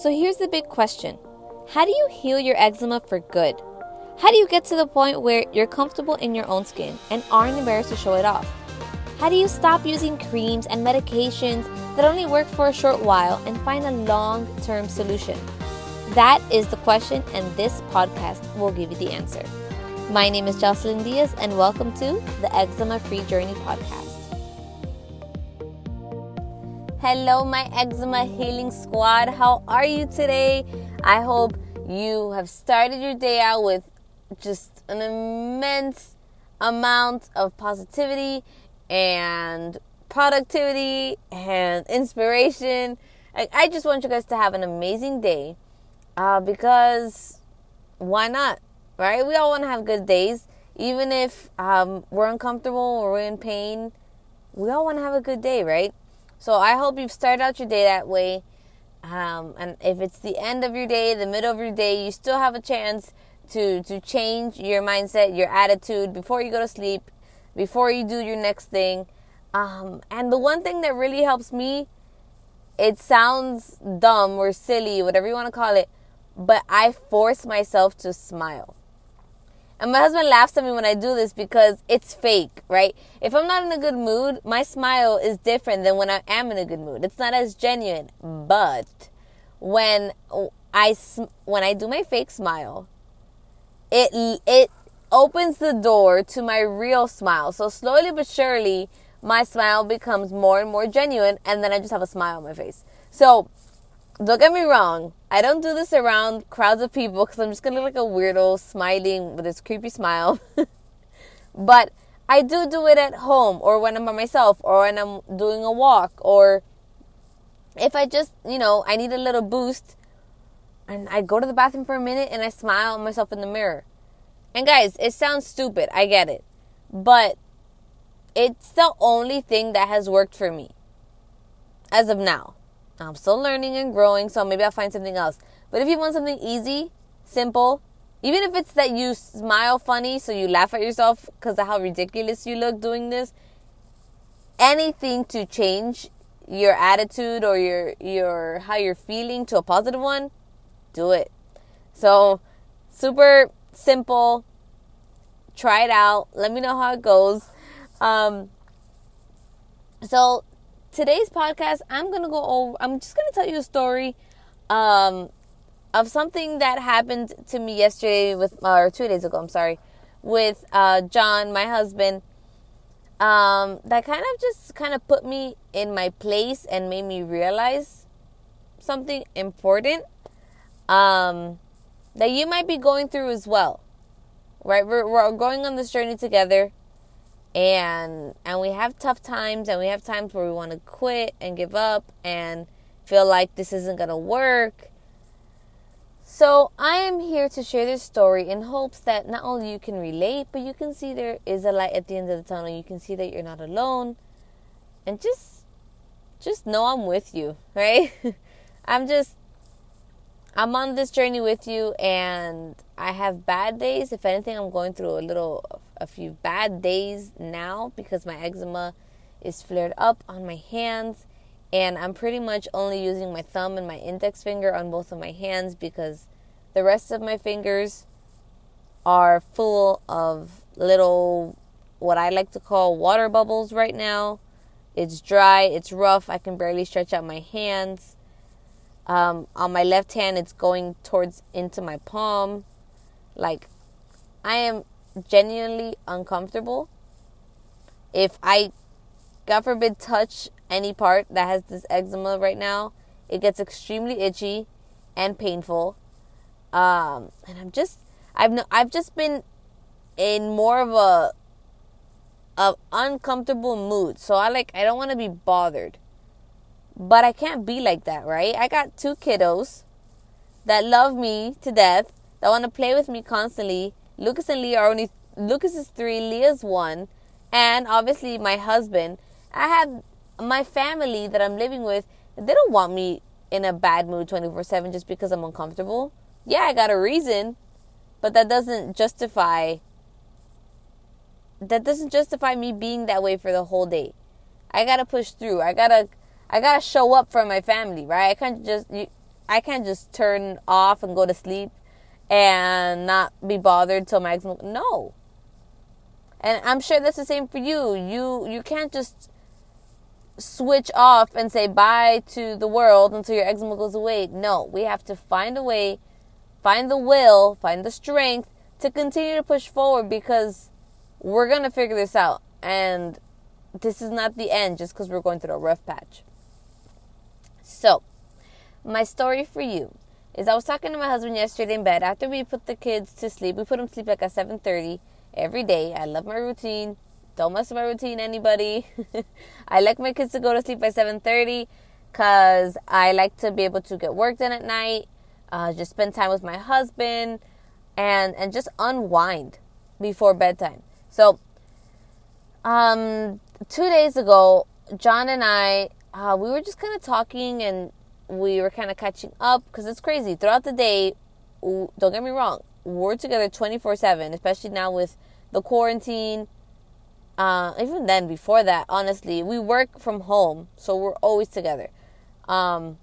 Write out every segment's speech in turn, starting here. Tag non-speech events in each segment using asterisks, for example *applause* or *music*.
So here's the big question How do you heal your eczema for good? How do you get to the point where you're comfortable in your own skin and aren't embarrassed to show it off? How do you stop using creams and medications that only work for a short while and find a long term solution? That is the question, and this podcast will give you the answer. My name is Jocelyn Diaz, and welcome to the Eczema Free Journey podcast. Hello, my eczema healing squad. How are you today? I hope you have started your day out with just an immense amount of positivity and productivity and inspiration. I just want you guys to have an amazing day uh, because why not? Right? We all want to have good days, even if um, we're uncomfortable or we're in pain. We all want to have a good day, right? So I hope you've started out your day that way. Um, and if it's the end of your day, the middle of your day, you still have a chance to to change your mindset, your attitude before you go to sleep, before you do your next thing. Um, and the one thing that really helps me, it sounds dumb or silly, whatever you want to call it, but I force myself to smile. And my husband laughs at me when I do this because it's fake, right? If I'm not in a good mood, my smile is different than when I am in a good mood. It's not as genuine. But when I when I do my fake smile, it it opens the door to my real smile. So slowly but surely, my smile becomes more and more genuine, and then I just have a smile on my face. So don't get me wrong, I don't do this around crowds of people because I'm just gonna look like a weirdo smiling with this creepy smile. *laughs* but I do do it at home or when I'm by myself or when I'm doing a walk or if I just, you know, I need a little boost and I go to the bathroom for a minute and I smile at myself in the mirror. And guys, it sounds stupid, I get it. But it's the only thing that has worked for me as of now. I'm still learning and growing, so maybe I'll find something else. But if you want something easy, simple, even if it's that you smile funny so you laugh at yourself because of how ridiculous you look doing this, anything to change your attitude or your your how you're feeling to a positive one, do it. So, super simple. Try it out. Let me know how it goes. Um, so today's podcast, I'm gonna go over. I'm just gonna tell you a story um, of something that happened to me yesterday with, or two days ago. I'm sorry, with uh, John, my husband. Um, that kind of just kind of put me in my place and made me realize something important um, that you might be going through as well. Right, we're, we're going on this journey together and and we have tough times and we have times where we want to quit and give up and feel like this isn't going to work. So i am here to share this story in hopes that not only you can relate but you can see there is a light at the end of the tunnel. You can see that you're not alone. And just just know i'm with you right? *laughs* I'm just i'm on this journey with you and i have bad days. If anything i'm going through a little a few bad days now because my eczema is flared up on my hands and I'm pretty much only using my thumb and my index finger on both of my hands because the rest of my fingers are full of little what I like to call water bubbles right now. It's dry, it's rough, I can barely stretch out my hands. Um, on my left hand, it's going towards into my palm. Like, I am genuinely uncomfortable, if I, God forbid, touch any part that has this eczema right now, it gets extremely itchy and painful. Um, and I'm just, I've no, I've just been in more of a, of uncomfortable mood. So I like, I don't want to be bothered, but I can't be like that, right? I got two kiddos that love me to death, that want to play with me constantly, Lucas and Leah are only Lucas is three, Leah's one, and obviously my husband. I have my family that I'm living with. They don't want me in a bad mood 24 7 just because I'm uncomfortable. Yeah, I got a reason, but that doesn't justify that doesn't justify me being that way for the whole day. I gotta push through. I gotta I gotta show up for my family, right? I can't just you, I can't just turn off and go to sleep and not be bothered till my eczema. No. And I'm sure that's the same for you. You you can't just switch off and say bye to the world until your eczema goes away. No, we have to find a way, find the will, find the strength to continue to push forward because we're going to figure this out. And this is not the end just because we're going through a rough patch. So, my story for you is I was talking to my husband yesterday in bed after we put the kids to sleep. We put them to sleep like at 7:30 every day. I love my routine. Don't mess with my routine, anybody. *laughs* I like my kids to go to sleep by 7:30 because I like to be able to get work done at night, uh, just spend time with my husband, and and just unwind before bedtime. So, um, two days ago, John and I, uh, we were just kind of talking and we were kind of catching up because it's crazy. Throughout the day, don't get me wrong, we're together 24 7, especially now with the quarantine. Uh, even then, before that, honestly, we work from home, so we're always together. Um,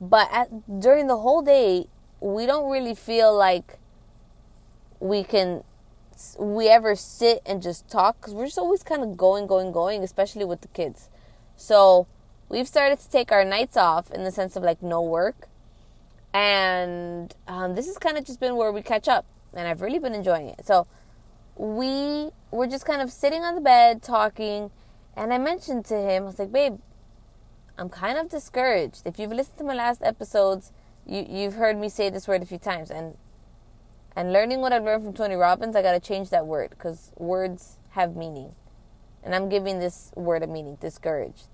but at, during the whole day, we don't really feel like we can we ever sit and just talk because we're just always kind of going, going, going, especially with the kids. So we've started to take our nights off in the sense of like no work. And um, this has kind of just been where we catch up. And I've really been enjoying it. So we were just kind of sitting on the bed talking. And I mentioned to him, I was like, babe, I'm kind of discouraged. If you've listened to my last episodes, you, you've heard me say this word a few times. And and learning what I've learned from Tony Robbins, I got to change that word because words have meaning. And I'm giving this word a meaning discouraged.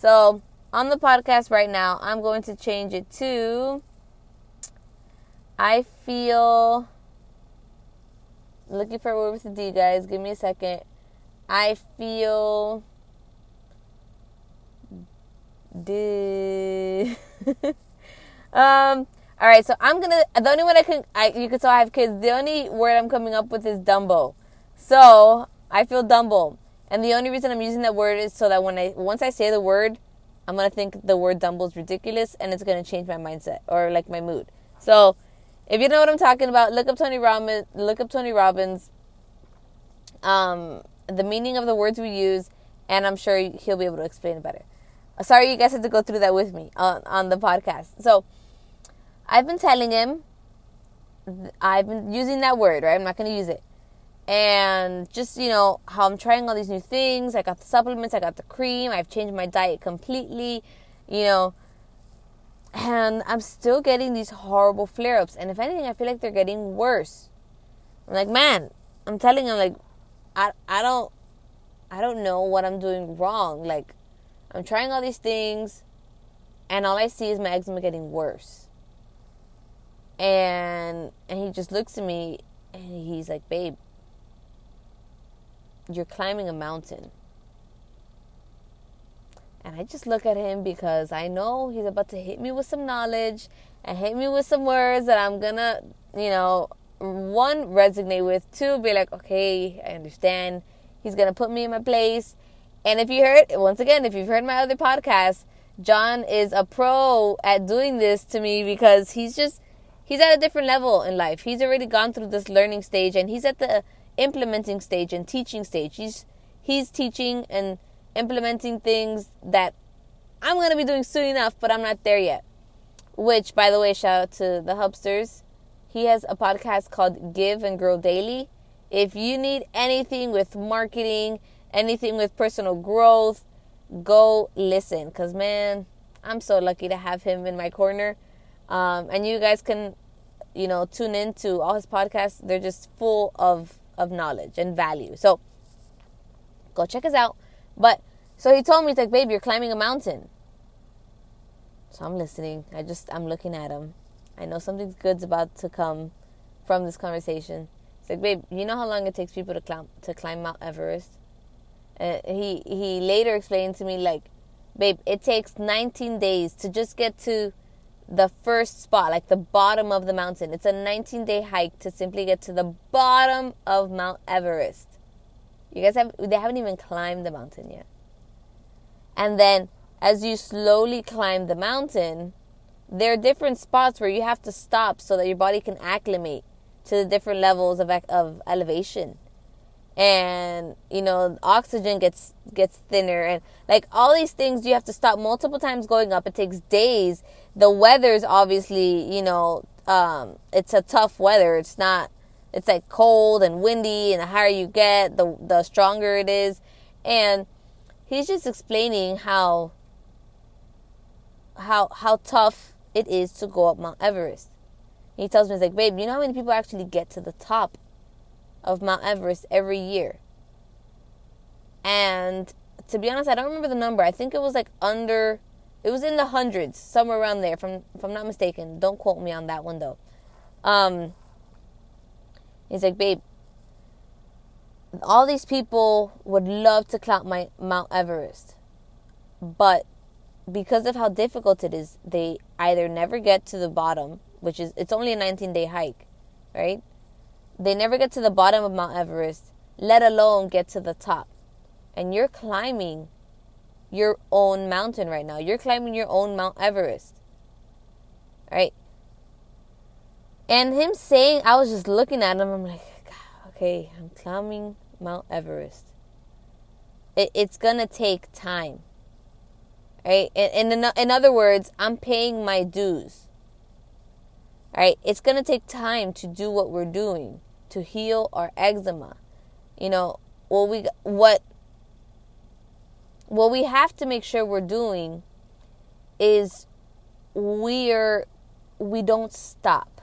So, on the podcast right now, I'm going to change it to I feel. Looking for a word with a D, guys. Give me a second. I feel. D. *laughs* um, all right, so I'm gonna. The only one I can, I you can tell I have kids. The only word I'm coming up with is Dumbo. So I feel Dumbo, and the only reason I'm using that word is so that when I once I say the word, I'm gonna think the word Dumbo is ridiculous, and it's gonna change my mindset or like my mood. So if you know what I'm talking about, look up Tony Robbins. Look up Tony Robbins. Um, the meaning of the words we use, and I'm sure he'll be able to explain it better. Sorry, you guys had to go through that with me on on the podcast. So I've been telling him, I've been using that word, right? I'm not going to use it. And just, you know, how I'm trying all these new things. I got the supplements, I got the cream, I've changed my diet completely, you know, and I'm still getting these horrible flare ups. And if anything, I feel like they're getting worse. I'm like, man, I'm telling him, like, I, I don't, I don't know what I'm doing wrong. Like, I'm trying all these things, and all I see is my eczema getting worse and and he just looks at me and he's like babe you're climbing a mountain. And i just look at him because i know he's about to hit me with some knowledge and hit me with some words that i'm gonna you know one resonate with two be like okay i understand. He's gonna put me in my place. And if you heard once again if you've heard my other podcast john is a pro at doing this to me because he's just he's at a different level in life. He's already gone through this learning stage and he's at the implementing stage and teaching stage. He's he's teaching and implementing things that I'm to be doing soon enough, but I'm not there yet. Which by the way, shout out to the Hubsters. He has a podcast called Give and Grow Daily. If you need anything with marketing, anything with personal growth, go listen cuz man, I'm so lucky to have him in my corner. Um, and you guys can you know, tune into all his podcasts. They're just full of of knowledge and value. So go check us out. But so he told me, he's like, babe, you're climbing a mountain. So I'm listening. I just I'm looking at him. I know something good's about to come from this conversation. He's like, babe, you know how long it takes people to climb to climb Mount Everest? And he he later explained to me like, babe, it takes 19 days to just get to the first spot, like the bottom of the mountain. It's a 19 day hike to simply get to the bottom of Mount Everest. You guys have, they haven't even climbed the mountain yet. And then as you slowly climb the mountain, there are different spots where you have to stop so that your body can acclimate to the different levels of of elevation and you know oxygen gets gets thinner and like all these things you have to stop multiple times going up. It takes days. The weather's obviously you know um, it's a tough weather. It's not it's like cold and windy and the higher you get the the stronger it is. And he's just explaining how how how tough it is to go up Mount Everest. He tells me, he's like, babe, you know how many people actually get to the top of Mount Everest every year? And to be honest, I don't remember the number. I think it was like under, it was in the hundreds, somewhere around there, from if I'm not mistaken. Don't quote me on that one though. Um, he's like, babe, all these people would love to climb my Mount Everest, but because of how difficult it is, they either never get to the bottom, which is it's only a 19 day hike, right? They never get to the bottom of Mount Everest, let alone get to the top. And you're climbing your own mountain right now. You're climbing your own Mount Everest. Right? And him saying, I was just looking at him, I'm like, okay, I'm climbing Mount Everest. It, it's gonna take time right? In, in, in other words, I'm paying my dues. Right? It's going to take time to do what we're doing to heal our eczema. You know, what we what what we have to make sure we're doing is we're we don't stop.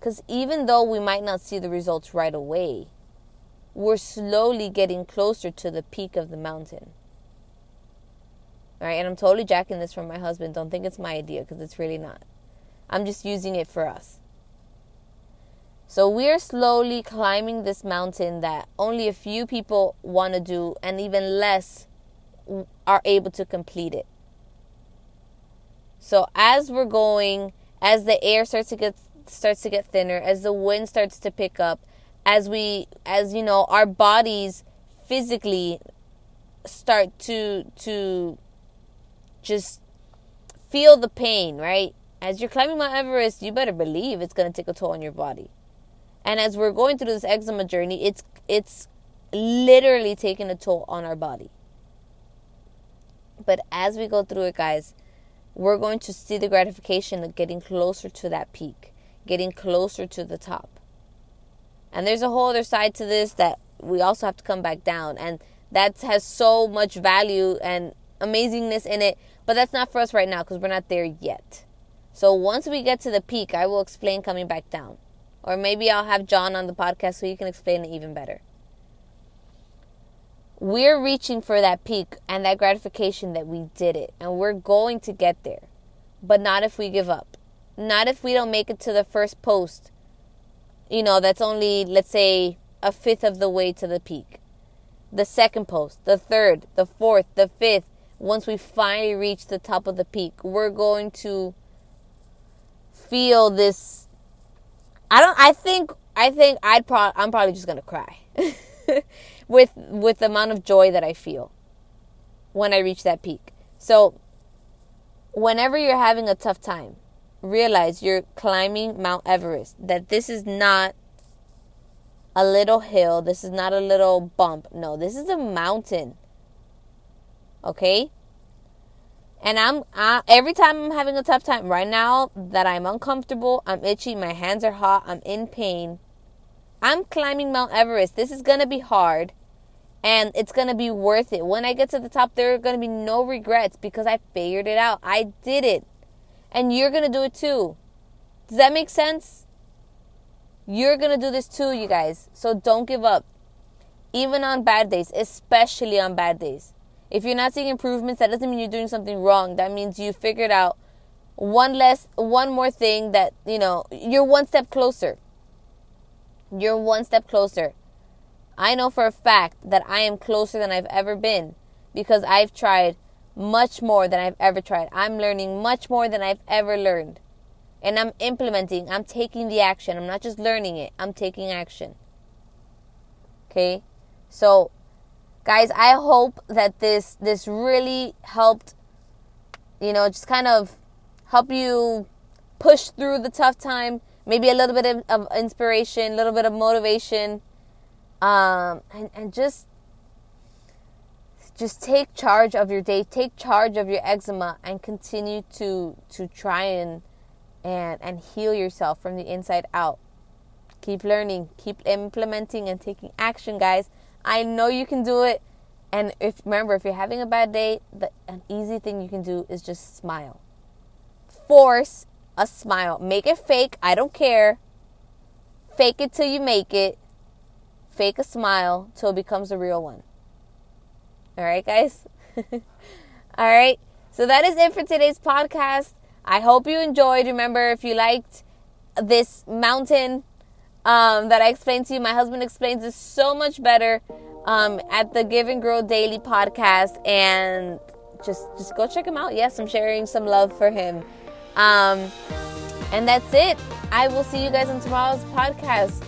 Cuz even though we might not see the results right away, we're slowly getting closer to the peak of the mountain. All right, and I'm totally jacking this from my husband. Don't think it's my idea because it's really not. I'm just using it for us. So we're slowly climbing this mountain that only a few people want to do, and even less are able to complete it. So as we're going, as the air starts to get starts to get thinner, as the wind starts to pick up, as we as you know, our bodies physically start to to just feel the pain, right? As you're climbing Mount Everest, you better believe it's going to take a toll on your body. And as we're going through this eczema journey, it's it's literally taking a toll on our body. But as we go through it, guys, we're going to see the gratification of getting closer to that peak, getting closer to the top. And there's a whole other side to this that we also have to come back down. And that has so much value and amazingness in it but that's not for us right now because we're not there yet. So once we get to the peak, I will explain coming back down. Or maybe I'll have John on the podcast so he can explain it even better. We're reaching for that peak and that gratification that we did it. And we're going to get there. But not if we give up. Not if we don't make it to the first post. You know, that's only, let's say, a fifth of the way to the peak. The second post, the third, the fourth, the fifth, once we finally reach the top of the peak, we're going to feel this I don't I think I think I'd pro- I'm probably just to cry. *laughs* with with the amount of joy that I feel when I reach that peak. So whenever you're having a tough time, realize you're climbing Mount Everest. That this is not a little hill, this is not a little bump. No, this is a mountain. Okay? And I'm I, every time I'm having a tough time right now that I'm uncomfortable, I'm itchy, my hands are hot, I'm in pain. I'm climbing Mount Everest. This is going to be hard and it's going to be worth it. When I get to the top, there are going to be no regrets because I figured it out. I did it. And you're going to do it too. Does that make sense? You're going to do this too, you guys. So don't give up. Even on bad days, especially on bad days. If you're not seeing improvements, that doesn't mean you're doing something wrong. That means you figured out one less, one more thing that, you know, you're one step closer. You're one step closer. I know for a fact that I am closer than I've ever been because I've tried much more than I've ever tried. I'm learning much more than I've ever learned. And I'm implementing, I'm taking the action. I'm not just learning it, I'm taking action. Okay? So guys i hope that this this really helped you know just kind of help you push through the tough time. Maybe a little bit of, of inspiration, a little bit of motivation, um, and and just just take charge of your day. Take charge of your eczema, and continue to to try and and and heal yourself from the inside out. Keep learning, keep implementing, and taking action, guys. I know you can do it. And if remember, if you're having a bad day, the, an easy thing you can do is just smile. Force a smile. Make it fake. I don't care. Fake it till you make it. Fake a smile till it becomes a real one. All right, guys? *laughs* All right. So that is it for today's podcast. I hope you enjoyed. Remember, if you liked this mountain um, that I explained to you, my husband explains it so much better um, at the Give and Grow Daily podcast, and just just go check him out. Yes, I'm sharing some love for him. Um, and that's it. I will see you guys on tomorrow's podcast.